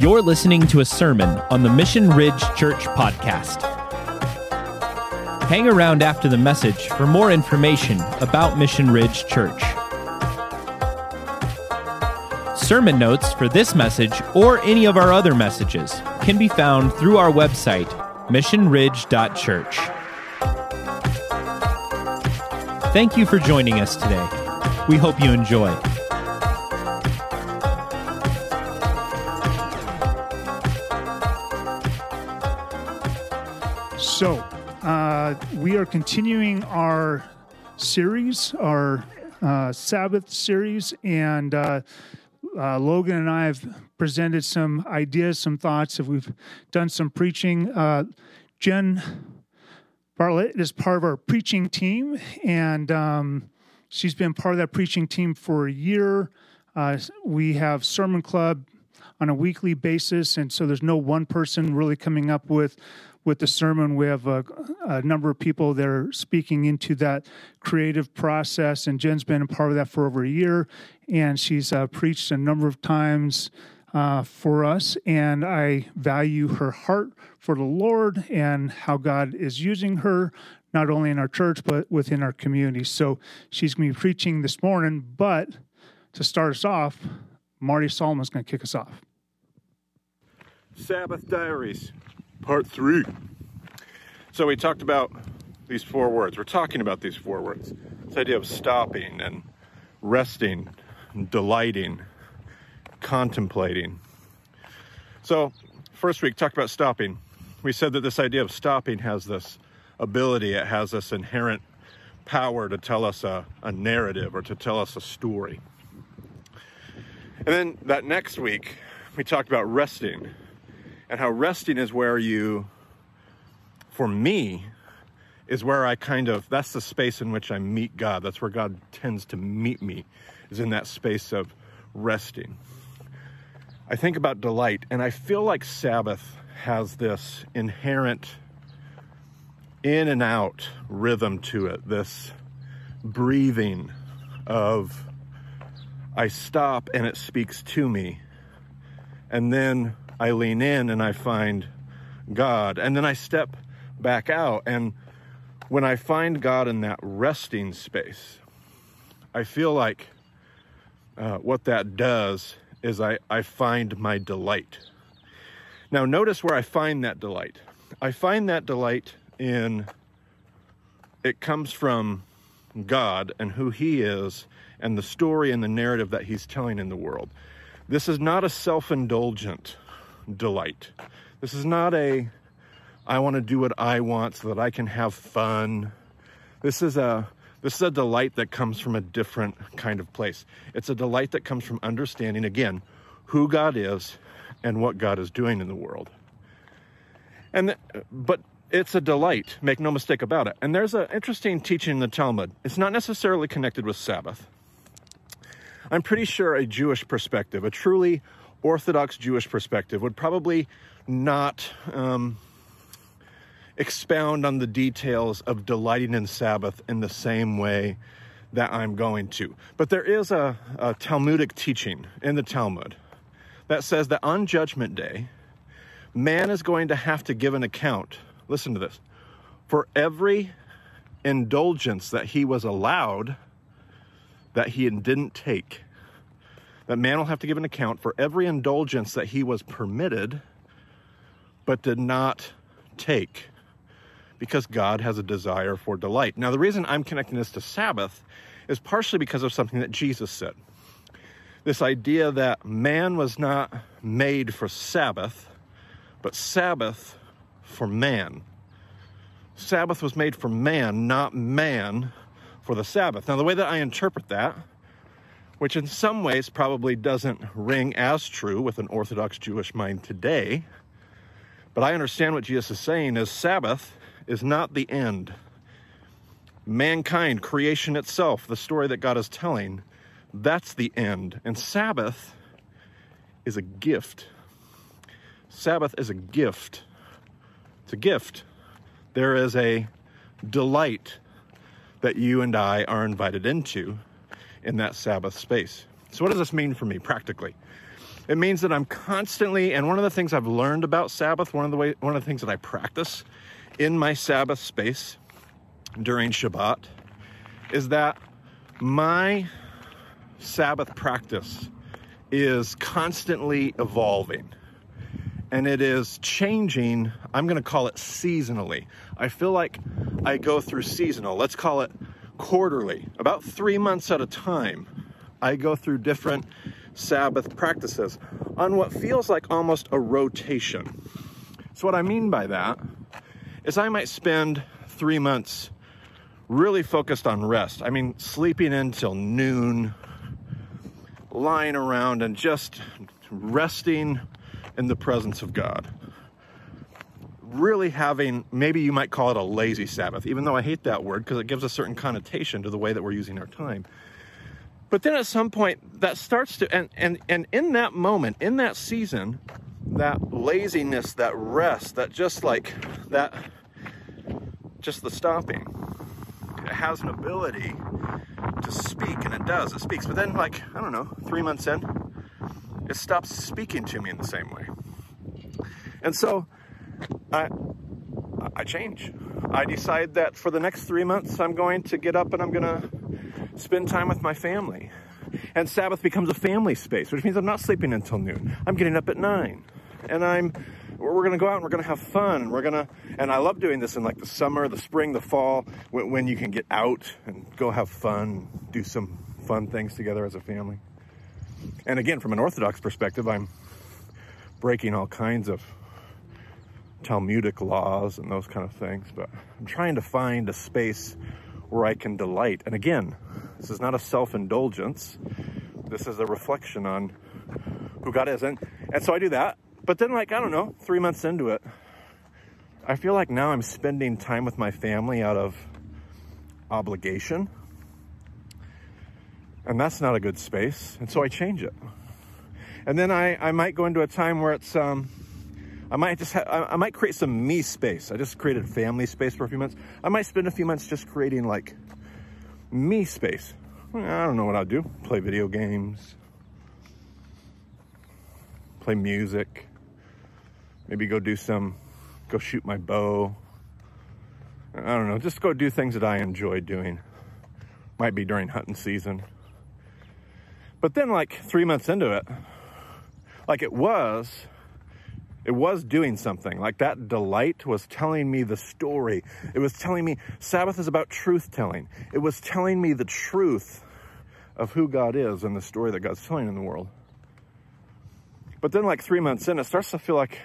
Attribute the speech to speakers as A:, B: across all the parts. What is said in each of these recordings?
A: You're listening to a sermon on the Mission Ridge Church podcast. Hang around after the message for more information about Mission Ridge Church. Sermon notes for this message or any of our other messages can be found through our website, missionridge.church. Thank you for joining us today. We hope you enjoy.
B: So, uh, we are continuing our series, our uh, Sabbath series, and uh, uh, Logan and I have presented some ideas, some thoughts. If we've done some preaching, uh, Jen Bartlett is part of our preaching team, and um, she's been part of that preaching team for a year. Uh, we have Sermon Club on a weekly basis, and so there's no one person really coming up with with the sermon. We have a, a, number of people that are speaking into that creative process, and Jen's been a part of that for over a year, and she's uh, preached a number of times uh, for us. And I value her heart for the Lord and how God is using her. Not only in our church, but within our community. So she's going to be preaching this morning. But to start us off, Marty Solomon's going to kick us off.
C: Sabbath Diaries part three. So we talked about these four words. We're talking about these four words. This idea of stopping and resting, and delighting, contemplating. So, first week talked about stopping. We said that this idea of stopping has this ability, it has this inherent power to tell us a, a narrative or to tell us a story. And then that next week, we talked about resting and how resting is where you, for me, is where I kind of, that's the space in which I meet God. That's where God tends to meet me, is in that space of resting. I think about delight, and I feel like Sabbath has this inherent in and out rhythm to it, this breathing of I stop and it speaks to me. And then I lean in and I find God. And then I step back out. And when I find God in that resting space, I feel like uh, what that does is I, I find my delight. Now, notice where I find that delight. I find that delight in it comes from God and who He is and the story and the narrative that He's telling in the world. This is not a self indulgent delight. This is not a I want to do what I want so that I can have fun. This is a this is a delight that comes from a different kind of place. It's a delight that comes from understanding again who God is and what God is doing in the world. And but it's a delight, make no mistake about it. And there's an interesting teaching in the Talmud. It's not necessarily connected with Sabbath. I'm pretty sure a Jewish perspective, a truly Orthodox Jewish perspective would probably not um, expound on the details of delighting in Sabbath in the same way that I'm going to. But there is a, a Talmudic teaching in the Talmud that says that on Judgment Day, man is going to have to give an account, listen to this, for every indulgence that he was allowed that he didn't take that man will have to give an account for every indulgence that he was permitted but did not take because God has a desire for delight. Now, the reason I'm connecting this to Sabbath is partially because of something that Jesus said. This idea that man was not made for Sabbath, but Sabbath for man. Sabbath was made for man, not man for the Sabbath. Now, the way that I interpret that which in some ways probably doesn't ring as true with an Orthodox Jewish mind today. But I understand what Jesus is saying is Sabbath is not the end. Mankind, creation itself, the story that God is telling, that's the end. And Sabbath is a gift. Sabbath is a gift. It's a gift. There is a delight that you and I are invited into in that Sabbath space. So, what does this mean for me practically? It means that I'm constantly, and one of the things I've learned about Sabbath, one of the way, one of the things that I practice in my Sabbath space during Shabbat, is that my Sabbath practice is constantly evolving and it is changing. I'm going to call it seasonally. I feel like I go through seasonal, let's call it quarterly, about three months at a time. I go through different Sabbath practices on what feels like almost a rotation. So, what I mean by that is I might spend three months really focused on rest. I mean, sleeping until noon, lying around and just resting in the presence of God. Really having, maybe you might call it a lazy Sabbath, even though I hate that word because it gives a certain connotation to the way that we're using our time. But then at some point that starts to, and, and, and in that moment, in that season, that laziness, that rest, that just like that, just the stopping, it has an ability to speak, and it does, it speaks. But then, like, I don't know, three months in, it stops speaking to me in the same way. And so I, I change. I decide that for the next three months, I'm going to get up and I'm going to spend time with my family. And Sabbath becomes a family space, which means I'm not sleeping until noon. I'm getting up at nine. And I'm we're going to go out and we're going to have fun and we're going to and i love doing this in like the summer the spring the fall when, when you can get out and go have fun do some fun things together as a family and again, from an Orthodox perspective, I'm breaking all kinds of Talmudic laws and those kind of things, but I'm trying to find a space where I can delight. And again, this is not a self indulgence, this is a reflection on who God is. And, and so I do that. But then, like, I don't know, three months into it, I feel like now I'm spending time with my family out of obligation and that's not a good space. And so I change it. And then I, I might go into a time where it's, um, I might just ha- I, I might create some me space. I just created family space for a few months. I might spend a few months just creating like me space. I don't know what I'll do. Play video games, play music, maybe go do some, go shoot my bow. I don't know, just go do things that I enjoy doing. Might be during hunting season. But then, like three months into it, like it was, it was doing something. Like that delight was telling me the story. It was telling me Sabbath is about truth telling. It was telling me the truth of who God is and the story that God's telling in the world. But then, like three months in, it starts to feel like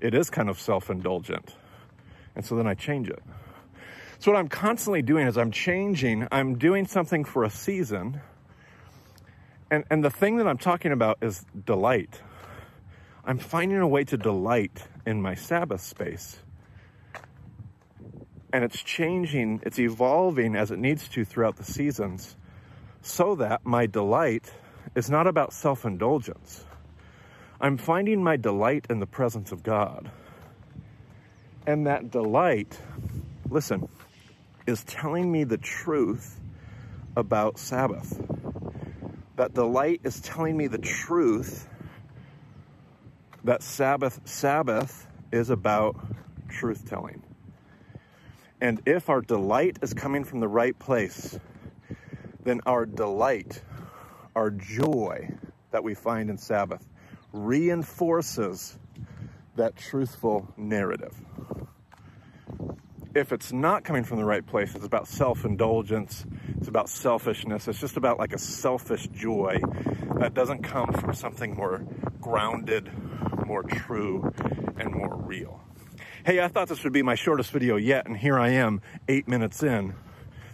C: it is kind of self indulgent. And so then I change it. So, what I'm constantly doing is I'm changing, I'm doing something for a season and, and the thing that I'm talking about is delight. I'm finding a way to delight in my Sabbath space. And it's changing, it's evolving as it needs to throughout the seasons, so that my delight is not about self indulgence. I'm finding my delight in the presence of God. And that delight, listen, is telling me the truth about Sabbath that the light is telling me the truth that Sabbath Sabbath is about truth telling. And if our delight is coming from the right place, then our delight, our joy that we find in Sabbath reinforces that truthful narrative if it's not coming from the right place, it's about self indulgence, it's about selfishness, it's just about like a selfish joy that doesn't come from something more grounded, more true, and more real. Hey, I thought this would be my shortest video yet, and here I am, eight minutes in.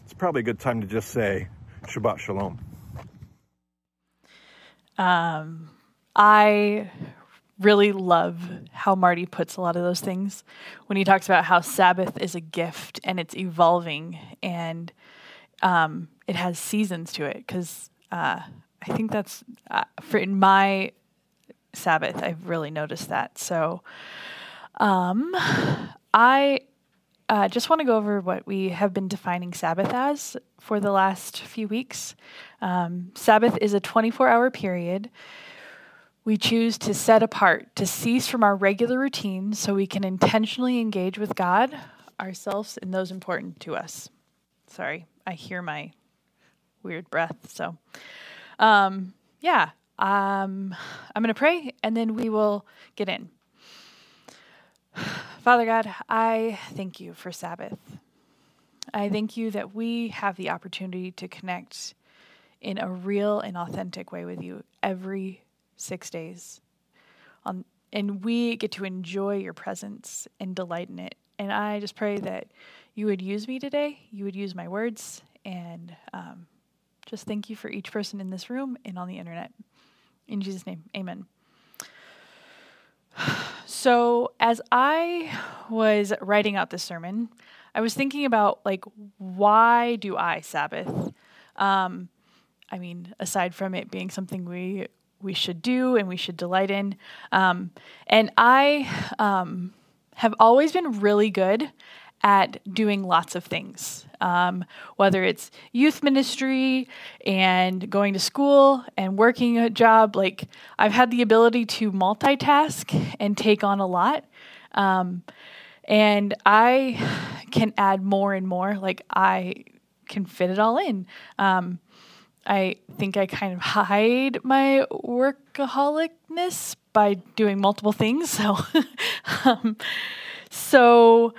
C: It's probably a good time to just say Shabbat Shalom.
D: Um, I really love how Marty puts a lot of those things when he talks about how Sabbath is a gift and it's evolving and um, it has seasons to it. Because uh, I think that's uh, for in my Sabbath, I've really noticed that. So um, I uh, just want to go over what we have been defining Sabbath as for the last few weeks. Um, Sabbath is a 24 hour period We choose to set apart, to cease from our regular routine so we can intentionally engage with God, ourselves, and those important to us. Sorry, I hear my weird breath. So, um, yeah, um, I'm going to pray and then we will get in. Father God, I thank you for Sabbath. I thank you that we have the opportunity to connect in a real and authentic way with you every six days. And we get to enjoy your presence and delight in it. And I just pray that you would use me today, you would use my words, and um, just thank you for each person in this room and on the internet. In Jesus' name, amen. So, as I was writing out this sermon, I was thinking about like, why do I Sabbath? Um, I mean, aside from it being something we we should do and we should delight in, um, and I um, have always been really good at doing lots of things, um, whether it's youth ministry and going to school and working a job. Like, I've had the ability to multitask and take on a lot. Um, and I can add more and more. Like, I can fit it all in. Um, I think I kind of hide my workaholicness by doing multiple things. So, um, so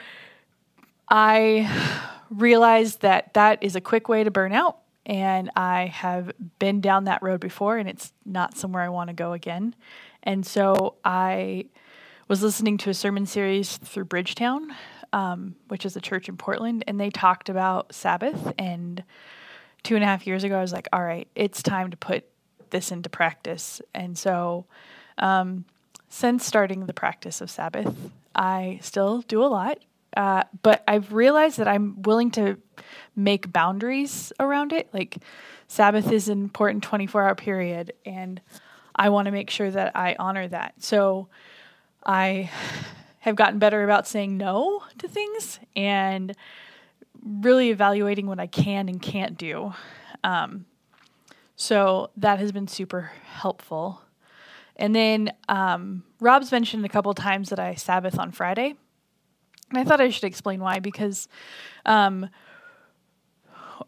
D: I realized that that is a quick way to burn out. And I have been down that road before, and it's not somewhere I want to go again. And so I was listening to a sermon series through Bridgetown, um, which is a church in Portland, and they talked about Sabbath. And two and a half years ago, I was like, all right, it's time to put this into practice. And so, um, since starting the practice of Sabbath, I still do a lot. Uh, but I've realized that I'm willing to make boundaries around it. Like Sabbath is an important 24 hour period, and I want to make sure that I honor that. So I have gotten better about saying no to things and really evaluating what I can and can't do. Um, so that has been super helpful. And then um, Rob's mentioned a couple times that I Sabbath on Friday. And I thought I should explain why because um,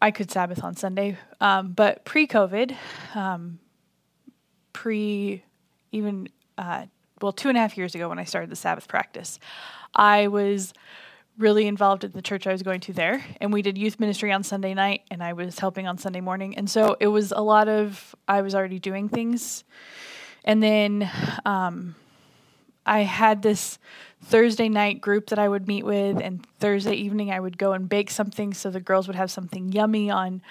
D: I could Sabbath on Sunday, um, but pre COVID, um, pre even, uh, well, two and a half years ago when I started the Sabbath practice, I was really involved in the church I was going to there. And we did youth ministry on Sunday night, and I was helping on Sunday morning. And so it was a lot of, I was already doing things. And then um, I had this Thursday night group that I would meet with, and Thursday evening I would go and bake something so the girls would have something yummy on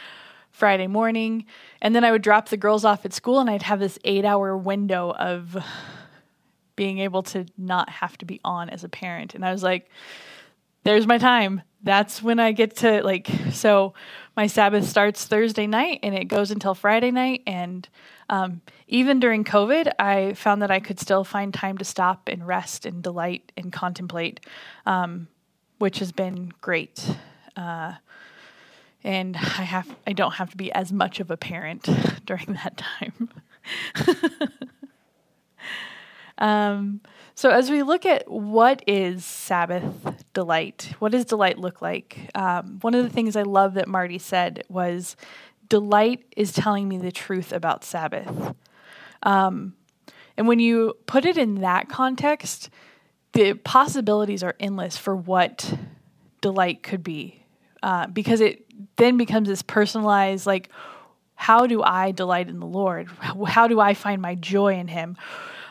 D: Friday morning. And then I would drop the girls off at school, and I'd have this eight hour window of being able to not have to be on as a parent. And I was like, there's my time. That's when I get to like so my Sabbath starts Thursday night and it goes until Friday night and um, even during COVID, I found that I could still find time to stop and rest and delight and contemplate, um, which has been great. Uh, and I have I don't have to be as much of a parent during that time. um, so as we look at what is Sabbath delight, what does delight look like? Um, one of the things I love that Marty said was delight is telling me the truth about Sabbath. Um, and when you put it in that context, the possibilities are endless for what delight could be, uh, because it then becomes this personalized, like, how do I delight in the Lord? How do I find my joy in Him?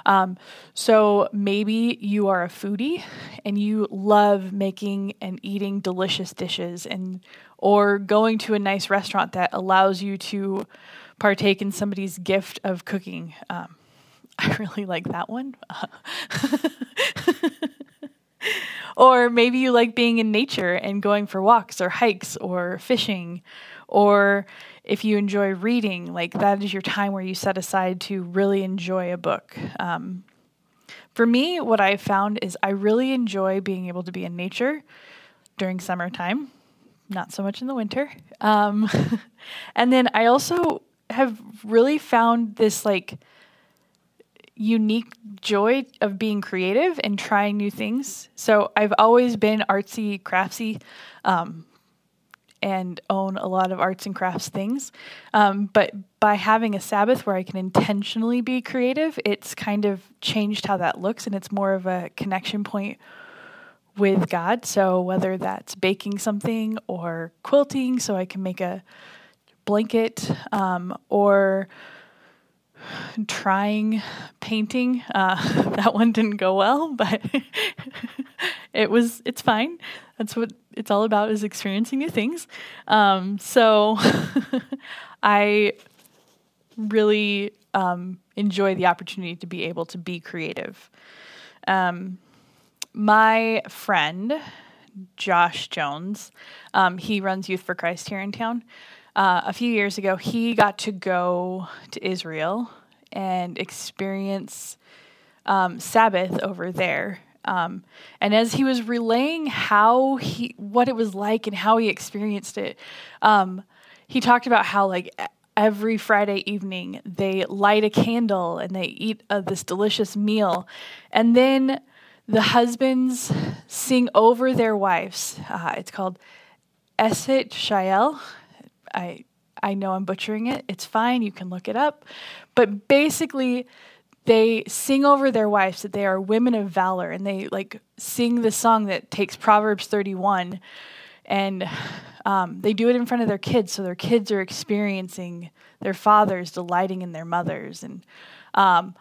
D: Um, so maybe you are a foodie and you love making and eating delicious dishes and or going to a nice restaurant that allows you to partake in somebody's gift of cooking. Um, I really like that one. or maybe you like being in nature and going for walks or hikes or fishing. Or if you enjoy reading, like that is your time where you set aside to really enjoy a book. Um, for me, what I've found is I really enjoy being able to be in nature during summertime not so much in the winter. Um, and then I also have really found this like unique joy of being creative and trying new things. So I've always been artsy, craftsy, um, and own a lot of arts and crafts things. Um, but by having a Sabbath where I can intentionally be creative, it's kind of changed how that looks, and it's more of a connection point with God. So whether that's baking something or quilting, so I can make a blanket, um, or trying painting. Uh, that one didn't go well, but it was it's fine. That's what it's all about is experiencing new things. Um, so I really um, enjoy the opportunity to be able to be creative. Um, my friend Josh Jones, um, he runs Youth for Christ here in town. Uh, a few years ago, he got to go to Israel and experience um, Sabbath over there. Um, and as he was relaying how he, what it was like and how he experienced it, um, he talked about how like every Friday evening they light a candle and they eat uh, this delicious meal, and then the husbands sing over their wives. Uh, it's called Eset Shael. I I know I'm butchering it. It's fine. You can look it up. But basically, they sing over their wives that they are women of valor, and they like sing the song that takes Proverbs 31, and um, they do it in front of their kids, so their kids are experiencing their fathers delighting in their mothers, and um,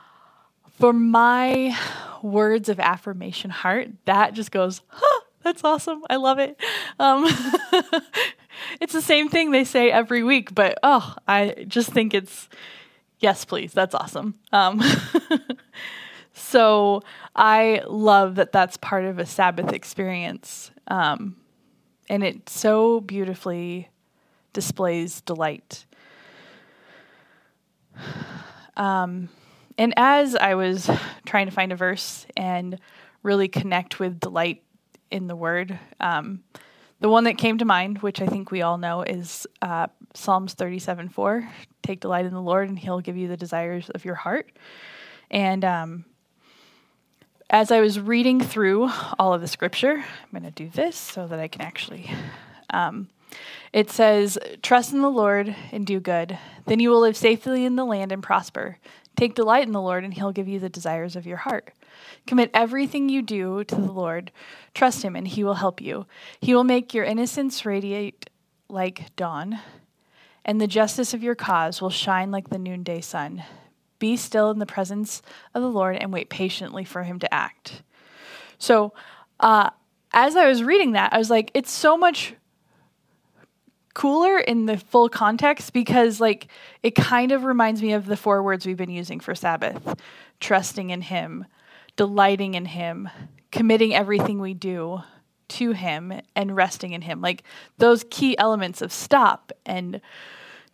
D: for my words of affirmation heart, that just goes, huh, that's awesome. I love it. Um, it's the same thing they say every week, but oh, I just think it's yes, please. That's awesome. Um, so I love that that's part of a Sabbath experience, um, and it so beautifully displays delight. Um, and as I was trying to find a verse and really connect with delight in the word, um, the one that came to mind, which I think we all know, is uh, Psalms 37 4. Take delight in the Lord, and he'll give you the desires of your heart. And um, as I was reading through all of the scripture, I'm going to do this so that I can actually. Um, it says, Trust in the Lord and do good. Then you will live safely in the land and prosper. Take delight in the Lord, and he'll give you the desires of your heart. Commit everything you do to the Lord. Trust him, and he will help you. He will make your innocence radiate like dawn, and the justice of your cause will shine like the noonday sun. Be still in the presence of the Lord and wait patiently for him to act. So, uh, as I was reading that, I was like, it's so much cooler in the full context because, like, it kind of reminds me of the four words we've been using for Sabbath trusting in Him, delighting in Him, committing everything we do to Him, and resting in Him. Like those key elements of stop and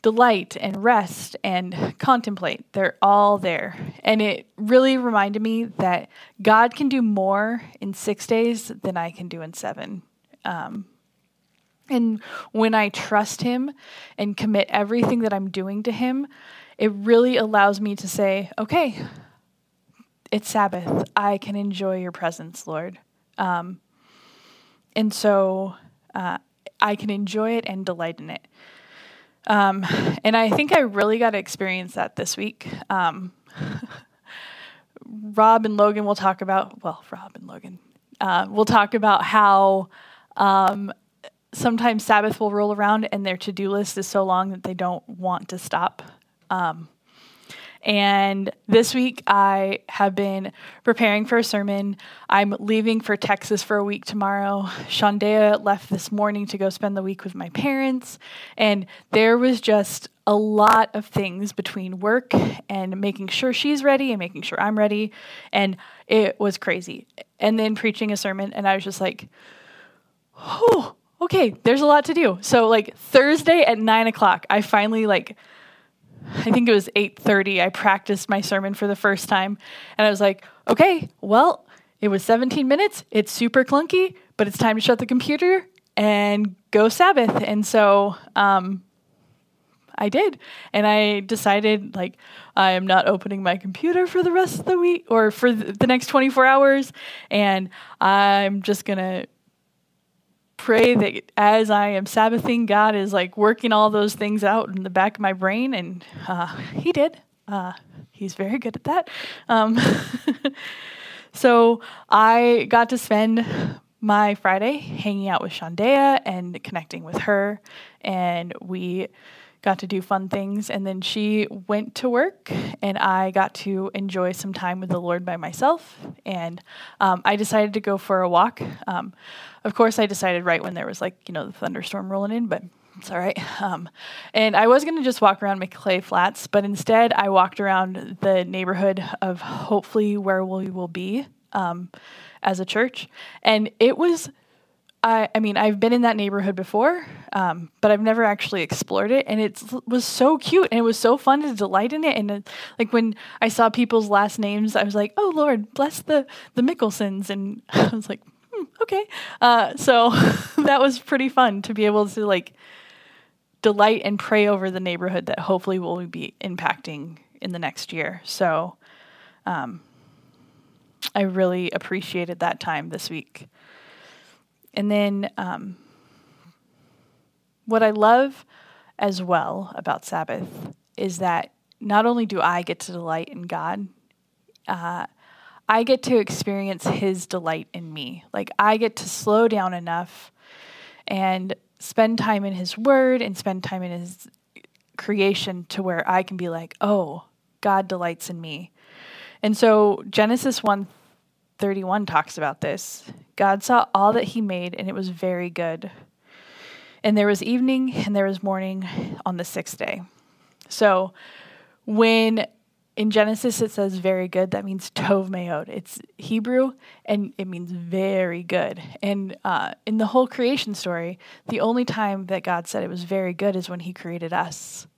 D: delight and rest and contemplate, they're all there. And it really reminded me that God can do more in six days than I can do in seven. Um, and when I trust Him and commit everything that I'm doing to Him, it really allows me to say, okay, it's Sabbath. I can enjoy your presence, Lord. Um, and so uh, I can enjoy it and delight in it. Um, and I think I really got to experience that this week. Um, Rob and Logan will talk about, well, Rob and Logan, uh, we'll talk about how um, sometimes Sabbath will roll around and their to do list is so long that they don't want to stop. Um, and this week, I have been preparing for a sermon. I'm leaving for Texas for a week tomorrow. Shandea left this morning to go spend the week with my parents. And there was just a lot of things between work and making sure she's ready and making sure I'm ready. And it was crazy. And then preaching a sermon, and I was just like, oh, okay, there's a lot to do. So, like, Thursday at nine o'clock, I finally, like, I think it was 8:30 I practiced my sermon for the first time and I was like, "Okay, well, it was 17 minutes. It's super clunky, but it's time to shut the computer and go Sabbath." And so um I did. And I decided, like, I am not opening my computer for the rest of the week or for the next 24 hours. And I'm just going to pray that as I am Sabbathing, God is like working all those things out in the back of my brain. And uh, He did. Uh, he's very good at that. Um, so I got to spend my Friday hanging out with Shandaya and connecting with her. And we got to do fun things. And then she went to work, and I got to enjoy some time with the Lord by myself. And um, I decided to go for a walk. Um, of course, I decided right when there was like, you know, the thunderstorm rolling in, but it's all right. Um, and I was going to just walk around McClay Flats, but instead I walked around the neighborhood of hopefully where we will be um, as a church. And it was I, I mean, I've been in that neighborhood before, um, but I've never actually explored it, and it was so cute and it was so fun to delight in it. And like when I saw people's last names, I was like, "Oh Lord, bless the the Mickelsons," and I was like, hmm, "Okay." Uh, so that was pretty fun to be able to like delight and pray over the neighborhood that hopefully will be impacting in the next year. So, um, I really appreciated that time this week. And then um, what I love as well about Sabbath is that not only do I get to delight in God, uh, I get to experience His delight in me. Like I get to slow down enough and spend time in His Word and spend time in His creation to where I can be like, oh, God delights in me. And so Genesis 1 31 talks about this. God saw all that he made, and it was very good. And there was evening and there was morning on the sixth day. So when in Genesis it says very good, that means tov meod. It's Hebrew and it means very good. And uh, in the whole creation story, the only time that God said it was very good is when he created us.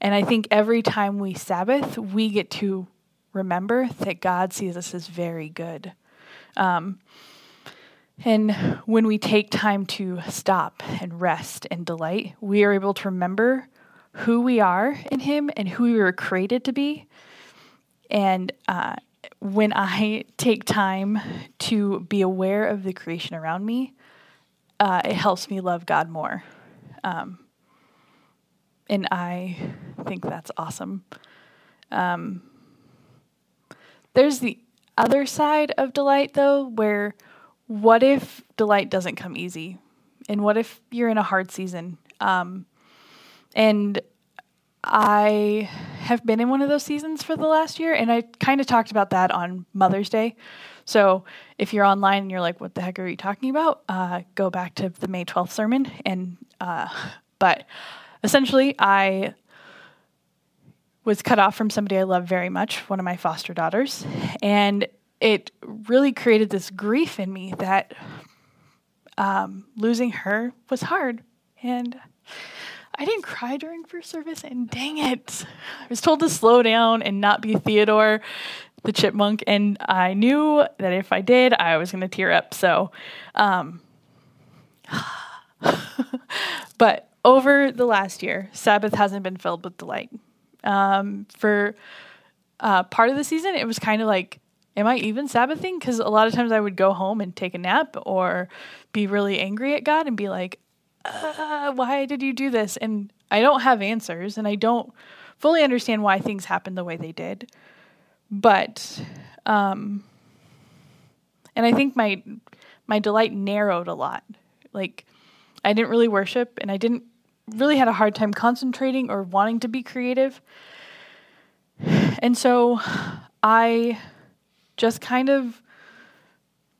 D: And I think every time we Sabbath, we get to remember that God sees us as very good. Um, and when we take time to stop and rest and delight, we are able to remember who we are in Him and who we were created to be. And uh, when I take time to be aware of the creation around me, uh, it helps me love God more. Um, and I think that's awesome. Um, there's the other side of delight, though, where what if delight doesn't come easy? And what if you're in a hard season? Um, and I have been in one of those seasons for the last year, and I kind of talked about that on Mother's Day. So if you're online and you're like, "What the heck are you talking about?" Uh, go back to the May 12th sermon. And uh, but essentially, I was cut off from somebody I love very much, one of my foster daughters. And it really created this grief in me that um, losing her was hard. And I didn't cry during first service, and dang it, I was told to slow down and not be Theodore the chipmunk. And I knew that if I did, I was going to tear up. So, um, but over the last year, Sabbath hasn't been filled with delight. Um, for uh, part of the season, it was kind of like, am I even Sabbathing? Because a lot of times I would go home and take a nap or be really angry at God and be like, uh, why did you do this? And I don't have answers and I don't fully understand why things happened the way they did. But, um, and I think my my delight narrowed a lot. Like, I didn't really worship and I didn't really had a hard time concentrating or wanting to be creative. And so I just kind of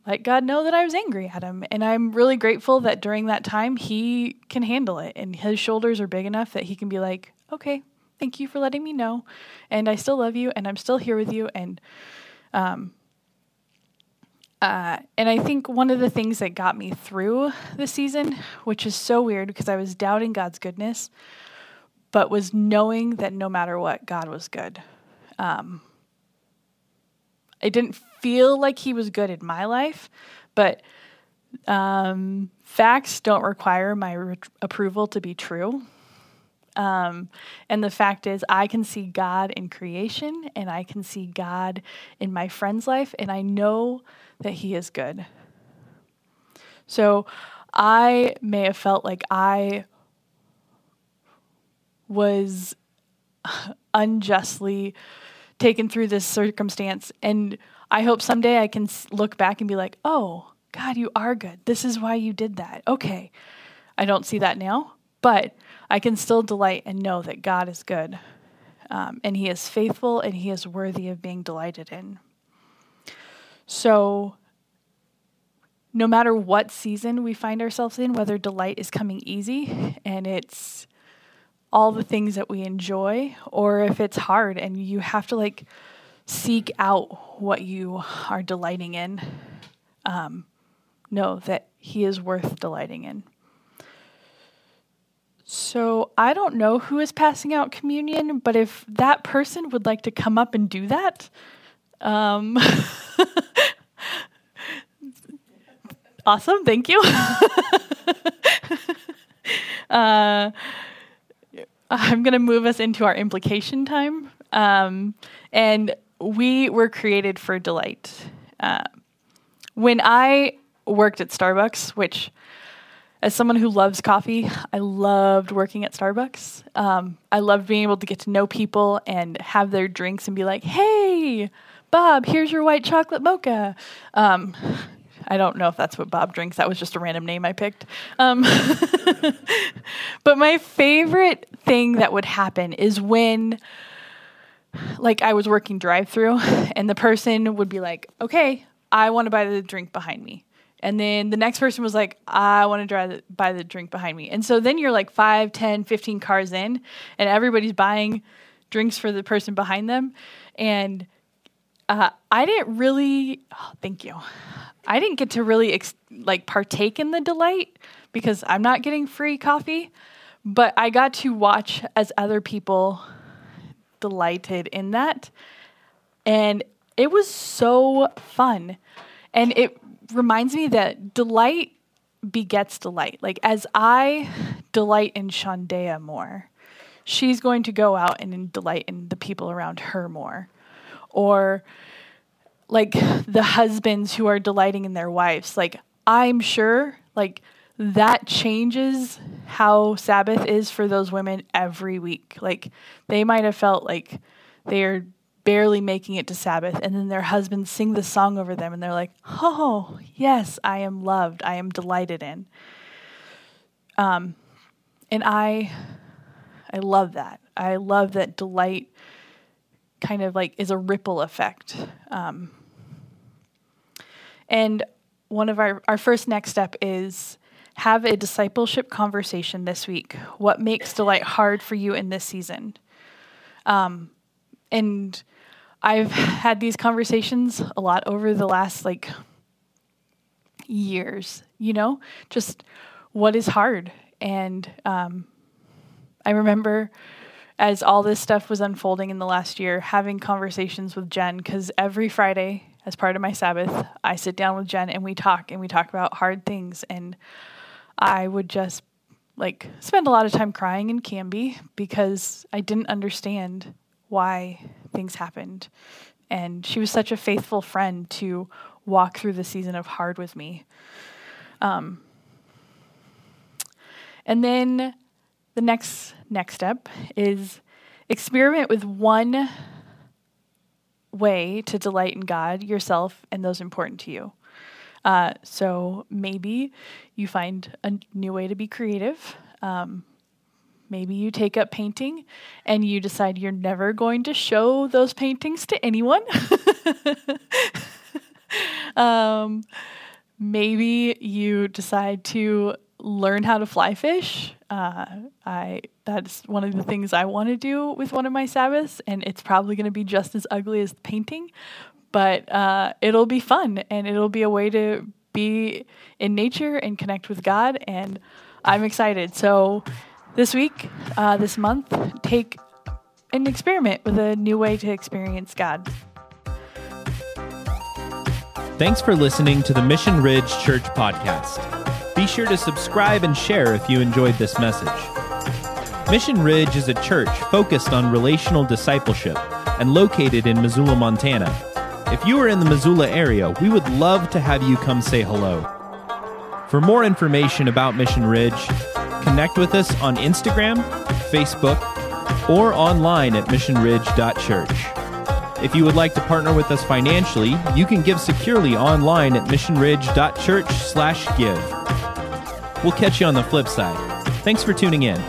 D: let God know that I was angry at him. And I'm really grateful that during that time he can handle it and his shoulders are big enough that he can be like, okay, thank you for letting me know. And I still love you and I'm still here with you. And, um, uh, and I think one of the things that got me through the season, which is so weird because I was doubting God's goodness, but was knowing that no matter what, God was good. Um, I didn't feel like He was good in my life, but um, facts don't require my re- approval to be true. Um, and the fact is, I can see God in creation and I can see God in my friend's life, and I know that He is good. So I may have felt like I was unjustly taken through this circumstance. And I hope someday I can look back and be like, oh, God, you are good. This is why you did that. Okay. I don't see that now, but I can still delight and know that God is good. Um, and He is faithful and He is worthy of being delighted in. So, no matter what season we find ourselves in, whether delight is coming easy and it's all the things that we enjoy, or if it's hard and you have to like seek out what you are delighting in, um, know that He is worth delighting in. So I don't know who is passing out communion, but if that person would like to come up and do that, um, awesome, thank you. uh, I'm going to move us into our implication time. Um, and we were created for delight. Uh, when I worked at Starbucks, which as someone who loves coffee, I loved working at Starbucks. Um, I loved being able to get to know people and have their drinks and be like, hey, Bob, here's your white chocolate mocha. Um, I don't know if that's what Bob drinks. That was just a random name I picked. Um, but my favorite thing that would happen is when, like, I was working drive through and the person would be like, okay, I want to buy the drink behind me. And then the next person was like, I want to the, buy the drink behind me. And so then you're like 5, 10, 15 cars in, and everybody's buying drinks for the person behind them. And uh, I didn't really, oh, thank you. I didn't get to really ex- like partake in the delight because I'm not getting free coffee, but I got to watch as other people delighted in that. And it was so fun. And it reminds me that delight begets delight. Like as I delight in Shandea more, she's going to go out and delight in the people around her more. Or like the husbands who are delighting in their wives. Like I'm sure like that changes how Sabbath is for those women every week. Like they might have felt like they're barely making it to Sabbath, and then their husbands sing the song over them, and they're like, "Oh, yes, I am loved. I am delighted in." Um, and I, I love that. I love that delight. Kind of like is a ripple effect. Um, and one of our our first next step is have a discipleship conversation this week. What makes delight hard for you in this season? Um, and I've had these conversations a lot over the last like years, you know, just what is hard. And um, I remember as all this stuff was unfolding in the last year, having conversations with Jen, because every Friday, as part of my Sabbath, I sit down with Jen and we talk and we talk about hard things. And I would just like spend a lot of time crying in Canby because I didn't understand why things happened. And she was such a faithful friend to walk through the season of hard with me. Um, and then the next next step is experiment with one way to delight in God, yourself, and those important to you. Uh, so maybe you find a new way to be creative. Um, Maybe you take up painting and you decide you're never going to show those paintings to anyone. um, maybe you decide to learn how to fly fish. Uh, I that's one of the things I want to do with one of my Sabbaths, and it's probably going to be just as ugly as painting, but uh, it'll be fun and it'll be a way to be in nature and connect with God. And I'm excited. So this week, uh, this month, take an experiment with a new way to experience God.
A: Thanks for listening to the Mission Ridge Church podcast. Be sure to subscribe and share if you enjoyed this message. Mission Ridge is a church focused on relational discipleship and located in Missoula, Montana. If you are in the Missoula area, we would love to have you come say hello. For more information about Mission Ridge, connect with us on Instagram, Facebook, or online at missionridge.church. If you would like to partner with us financially, you can give securely online at missionridge.church/give. We'll catch you on the flip side. Thanks for tuning in.